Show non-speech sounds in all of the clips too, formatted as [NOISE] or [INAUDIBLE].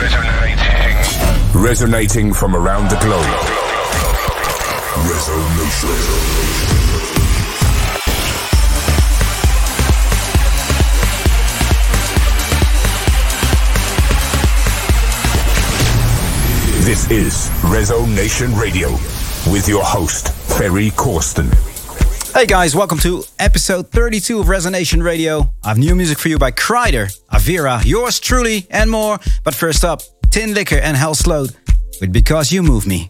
Resonating. Resonating from around the globe. Resonation. This is Resonation Radio with your host, Ferry Corsten. Hey guys, welcome to episode 32 of Resonation Radio. I have new music for you by Kryder, Avira, yours truly, and more. But first up, Tinlicker and Helsloot with Because You Move Me.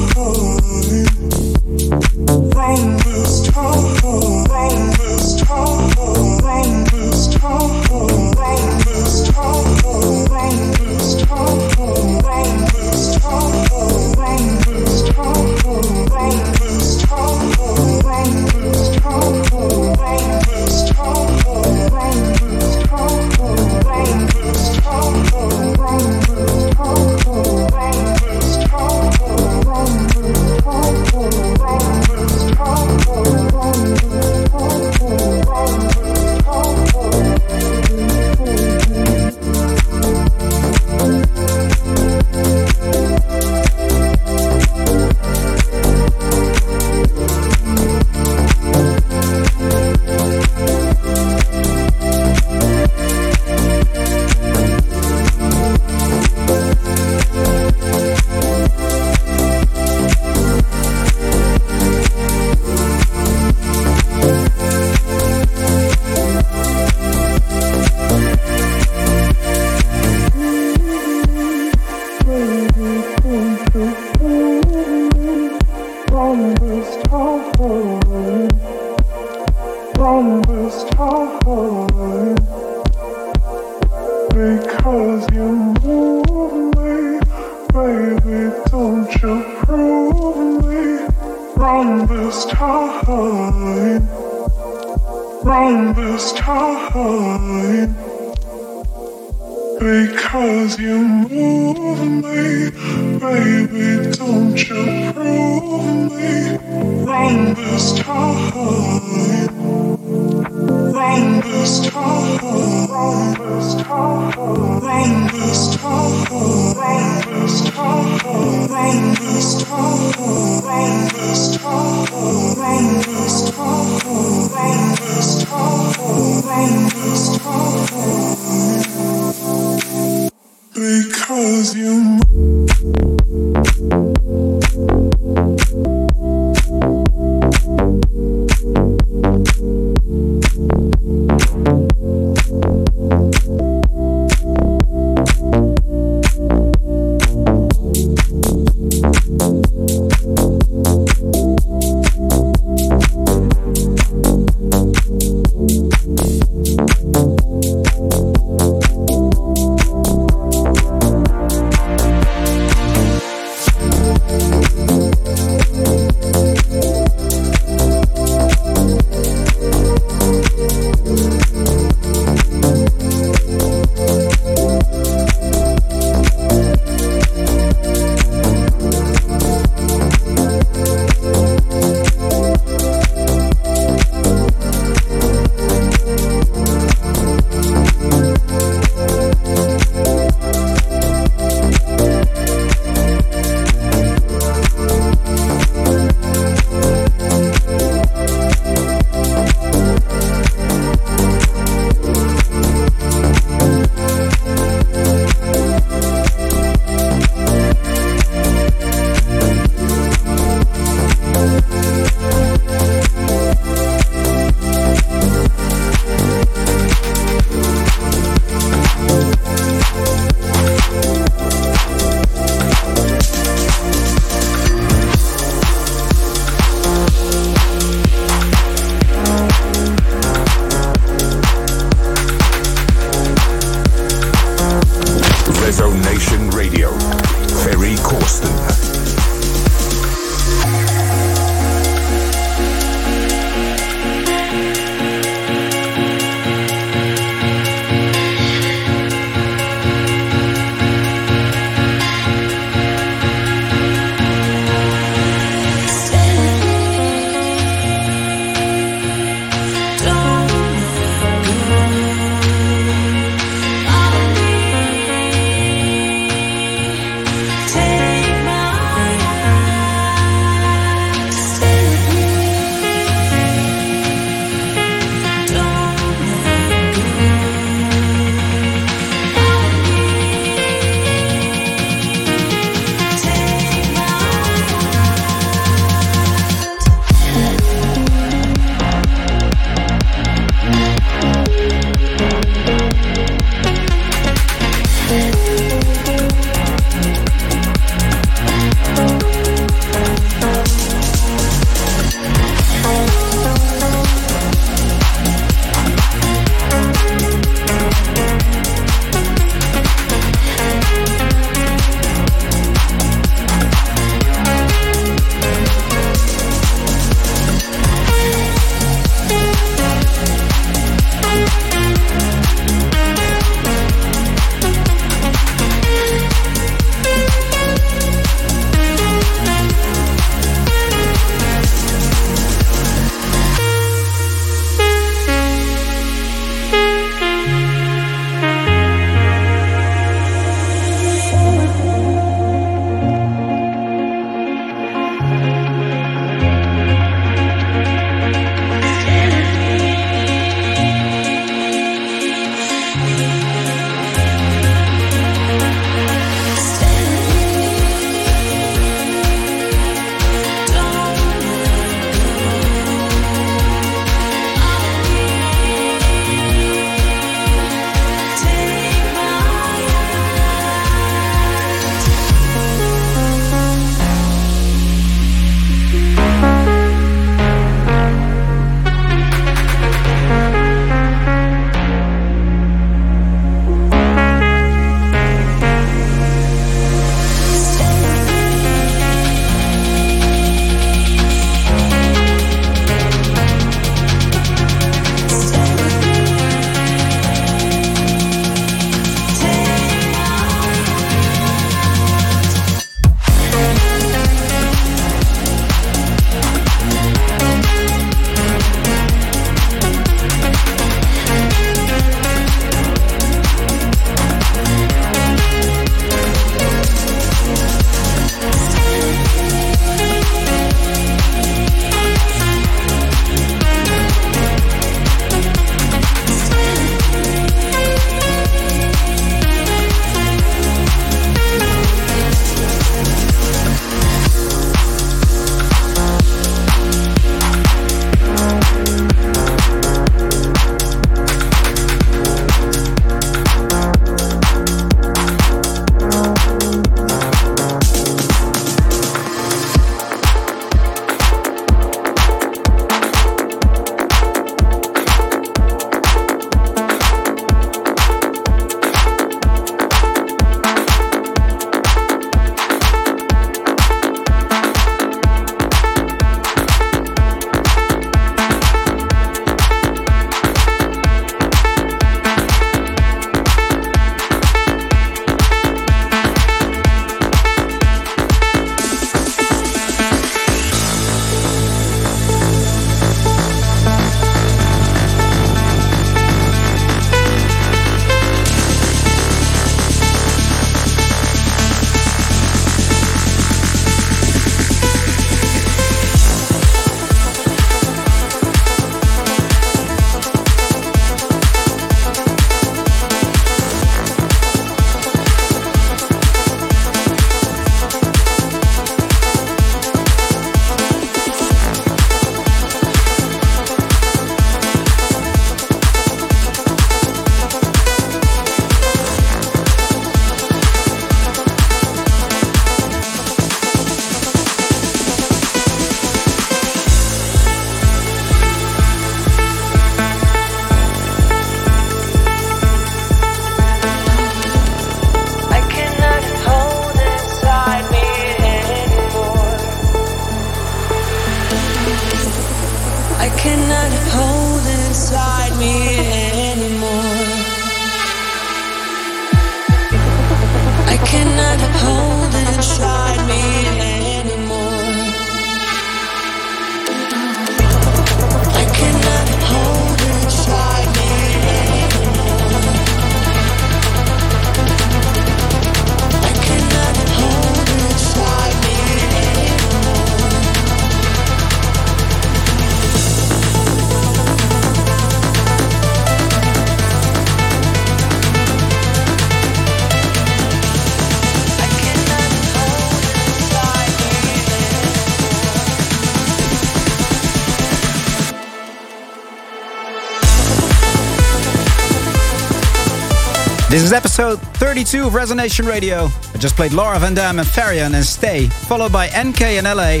This is episode 32 of Resonation Radio. I just played Laura Van Dam and Farian and Stay, followed by NK and LA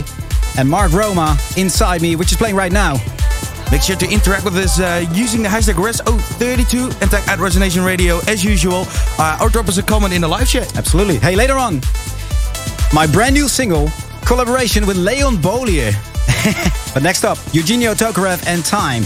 and Mark Roma, Inside Me, which is playing right now. Make sure to interact with us uh, using the hashtag RESO32 and tag at Resonation Radio as usual. Uh, or drop us a comment in the live chat. Absolutely. Hey, later on, my brand new single, collaboration with Leon Bolier. [LAUGHS] but next up, Eugenio Tokarev and Time.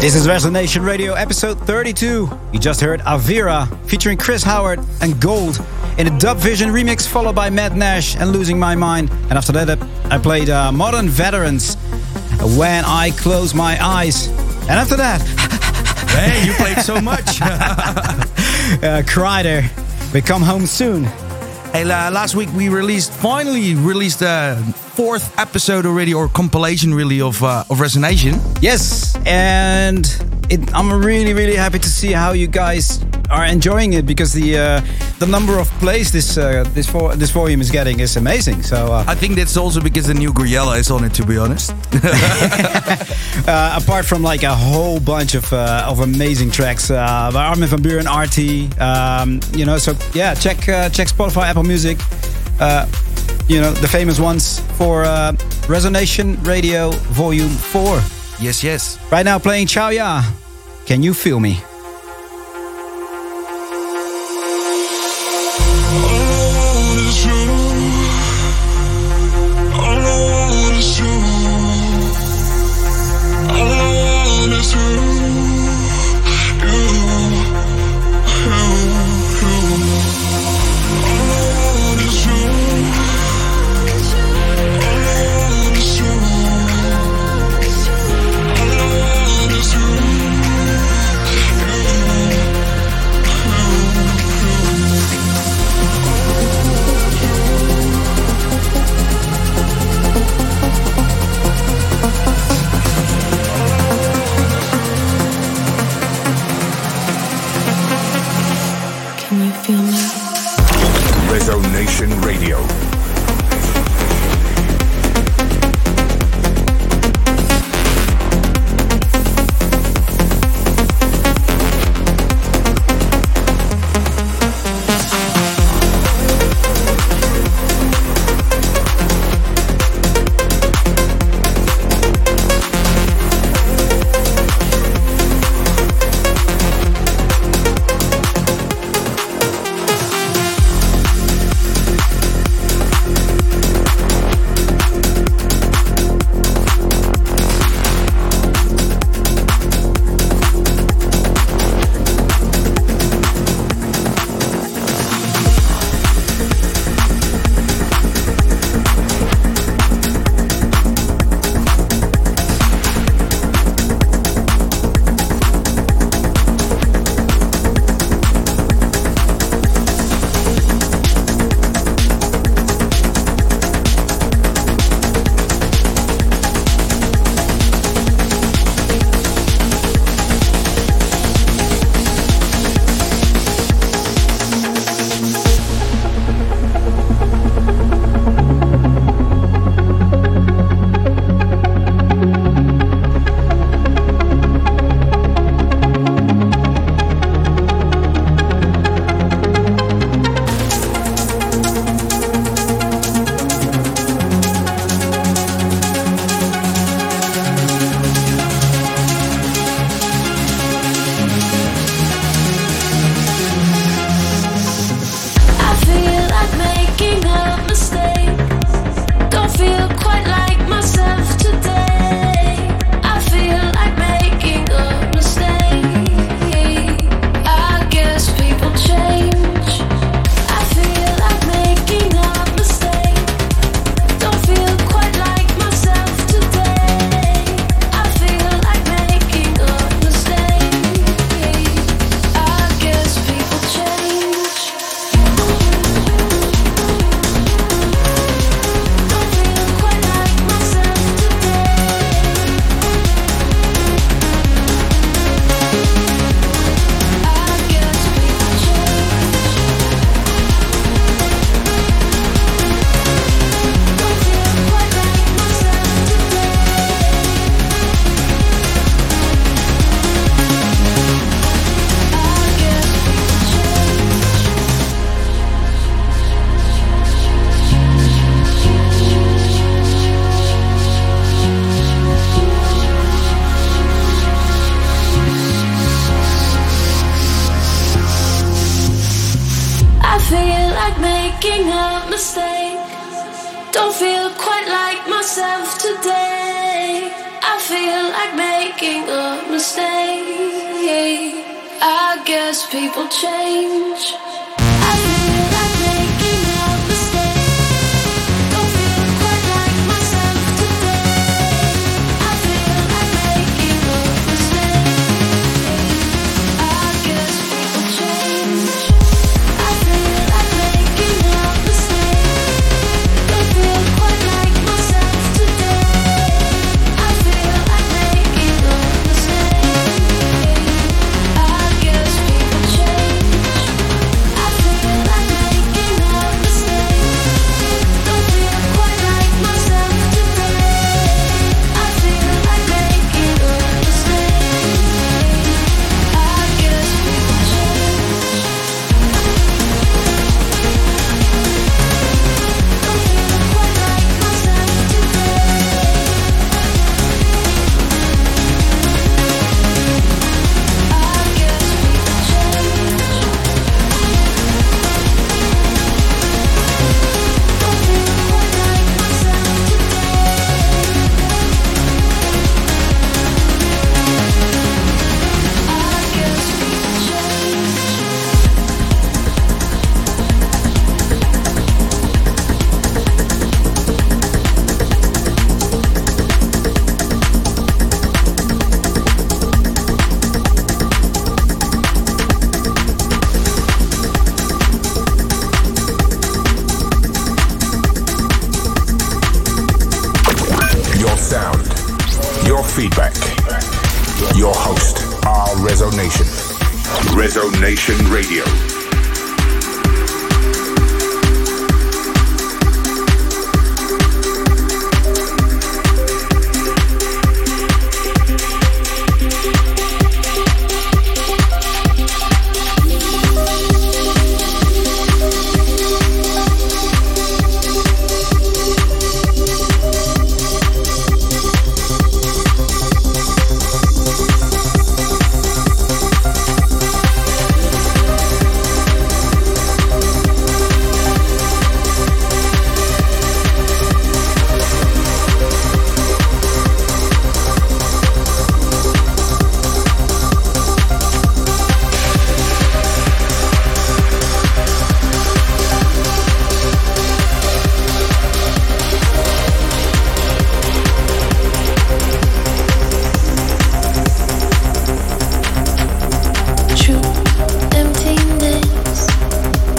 This is Resonation Radio episode 32. You just heard Avira featuring Chris Howard and Gold in a Dub Vision remix, followed by Matt Nash and Losing My Mind. And after that, I played uh, Modern Veterans When I Close My Eyes. And after that, [LAUGHS] hey, you played so much. [LAUGHS] uh, Kryder, we come home soon. Hey, uh, last week we released, finally released the fourth episode already, or compilation really, of, uh, of Resonation. Yes, and it, I'm really, really happy to see how you guys are enjoying it because the uh, the number of plays this uh, this vo this volume is getting is amazing. So uh, I think that's also because the new Griella is on it. To be honest, [LAUGHS] uh, apart from like a whole bunch of uh, of amazing tracks uh, by Armin van Buuren, ARTY, um, you know. So yeah, check check Spotify, Apple Music. you know the famous ones for Resonation Radio Volume Four. Yes, yes. Right now playing Chow Ya. Can you feel me?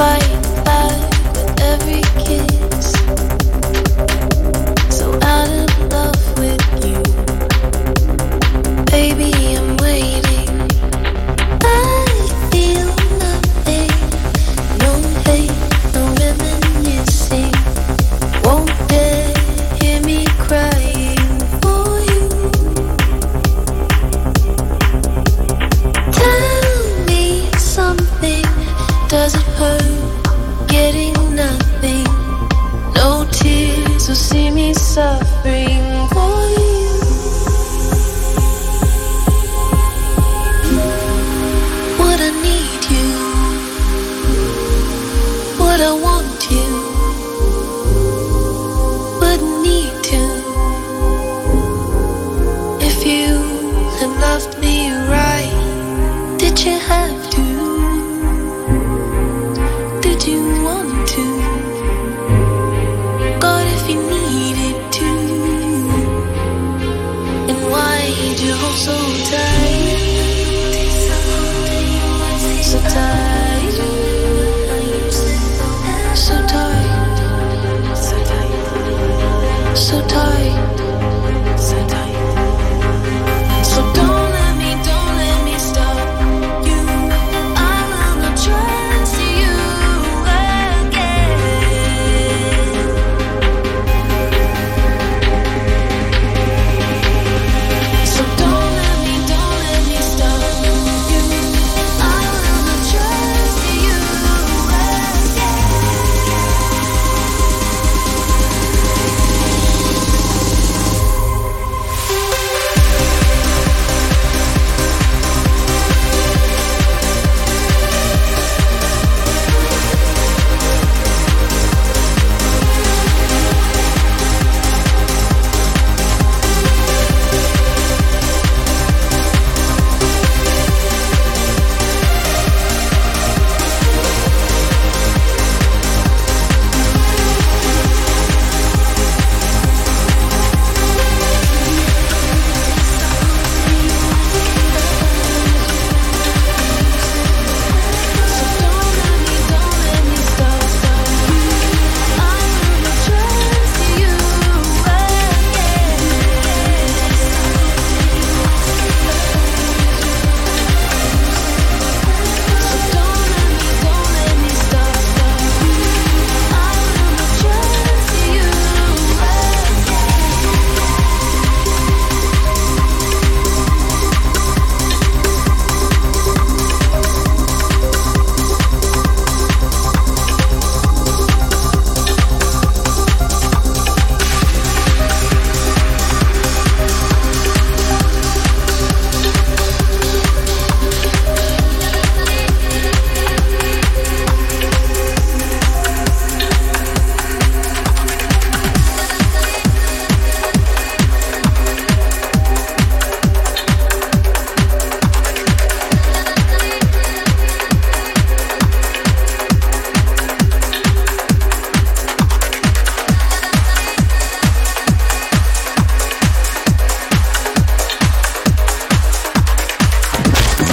спать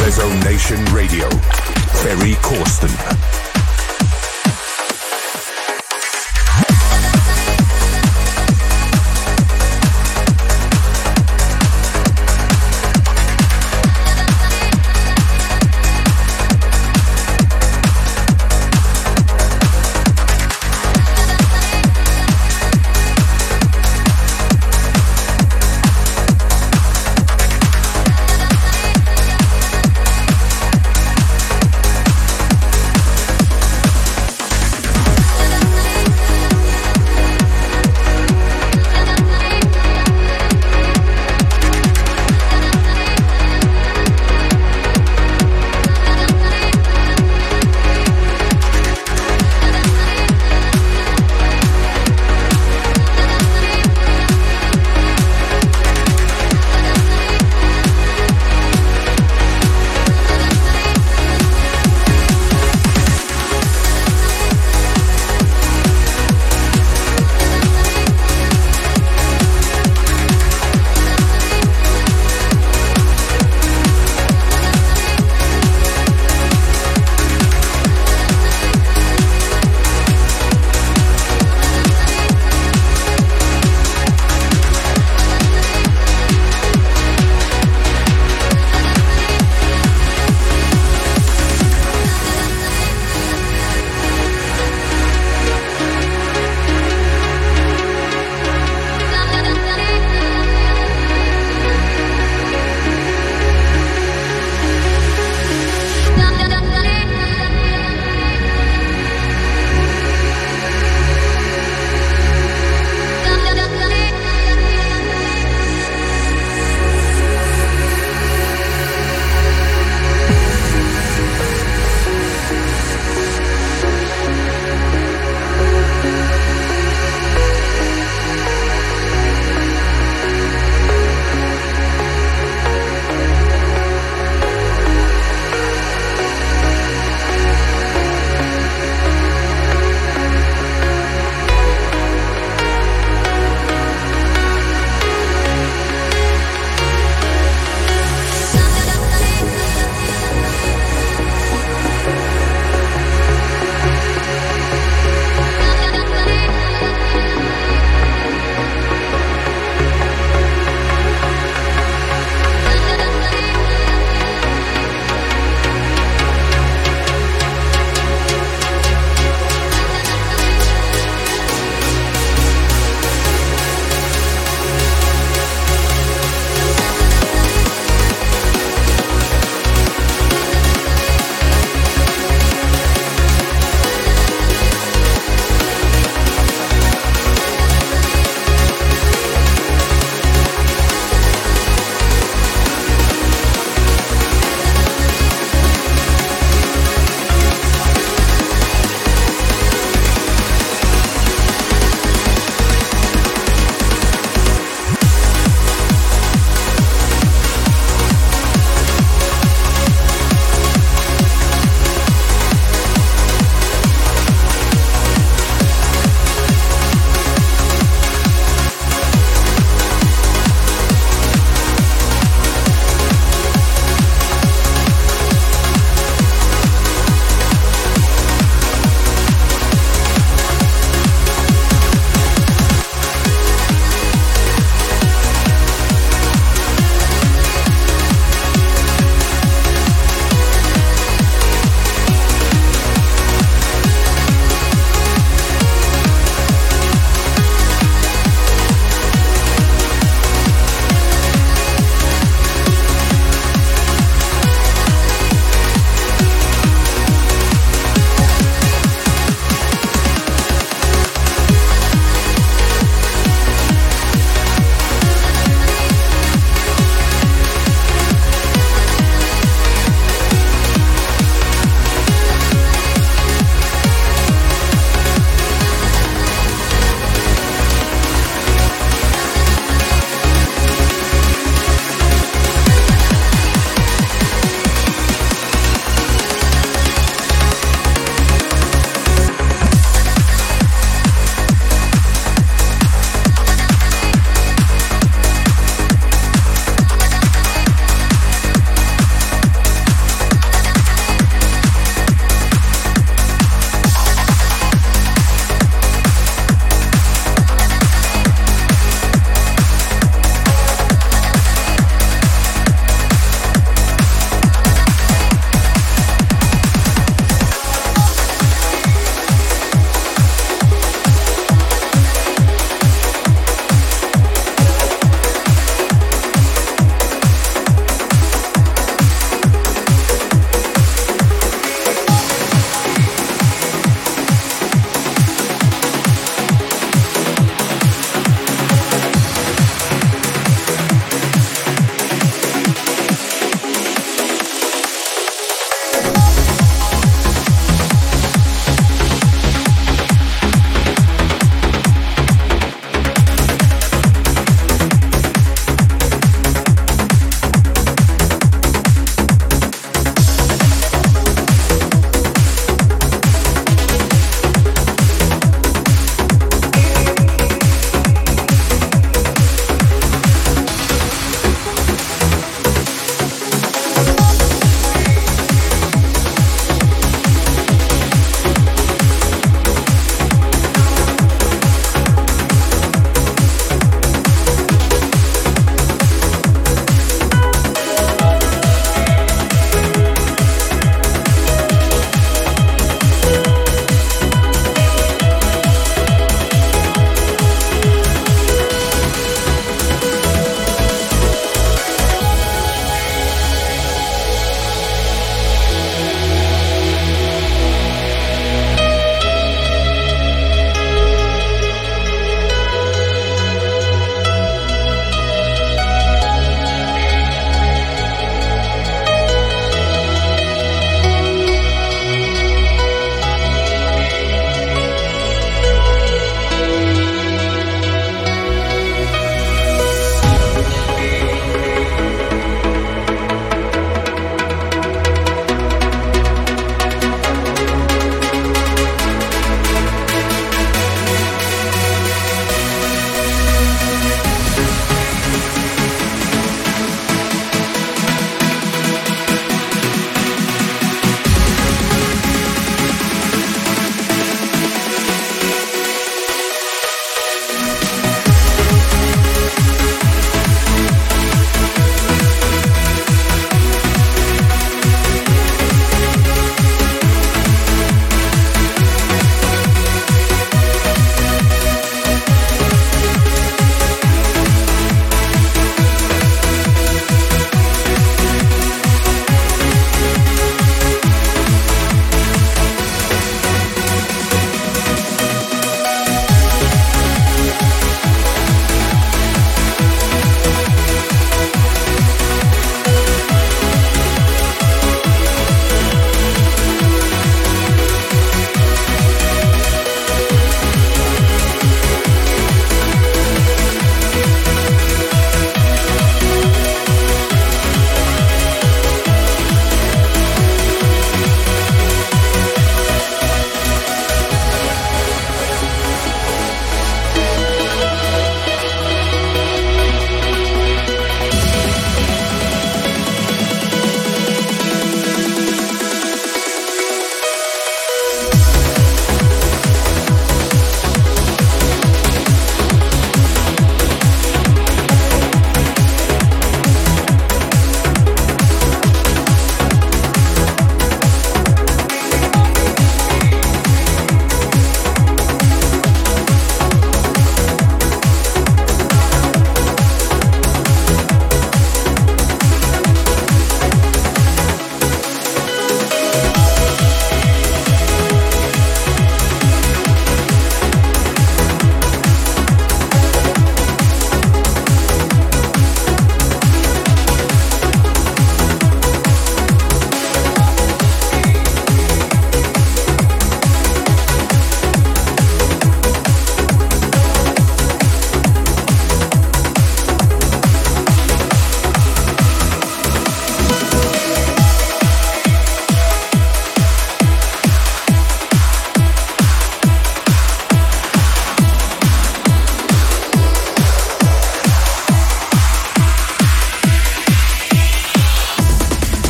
Resonation Radio, Ferry Corsten.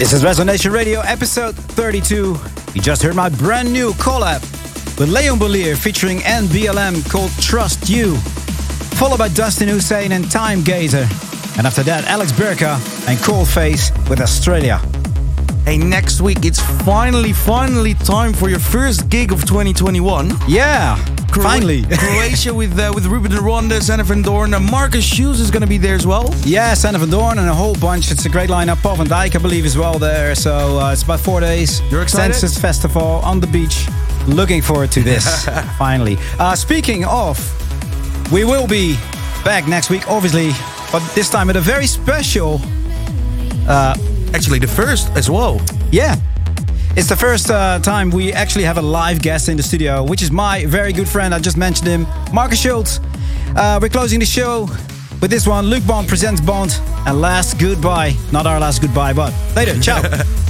This is Resonation Radio episode 32. You just heard my brand new collab with Leon Bolier featuring NBLM called Trust You, followed by Dustin Husain and Time Gazer. And after that, Alex Burka and Cold Face with Australia. Hey, next week it's finally, finally time for your first gig of 2021. Yeah, Cro- finally. [LAUGHS] Croatia with uh, with Ruben de Ronde, Sander van Doorn, uh, Markus Schulz is going to be there as well. yeah, Sander Van Doorn and a whole bunch. It's a great lineup. Paul van Dyk, I believe, as well there. So uh, it's about four days. You're excited? Senses Festival on the beach. Looking forward to this, [LAUGHS] finally. Uh, speaking of, we will be back next week, obviously, but this time with a very special. Actually, the first as well. Yeah. It's the first uh, time we actually have a live guest in the studio, which is my very good friend. I just mentioned him, Markus Schulz. Uh, we're closing the show with this one Luke Bond presents Bond and Last Goodbye. Not our last goodbye, but later. Ciao. [LAUGHS]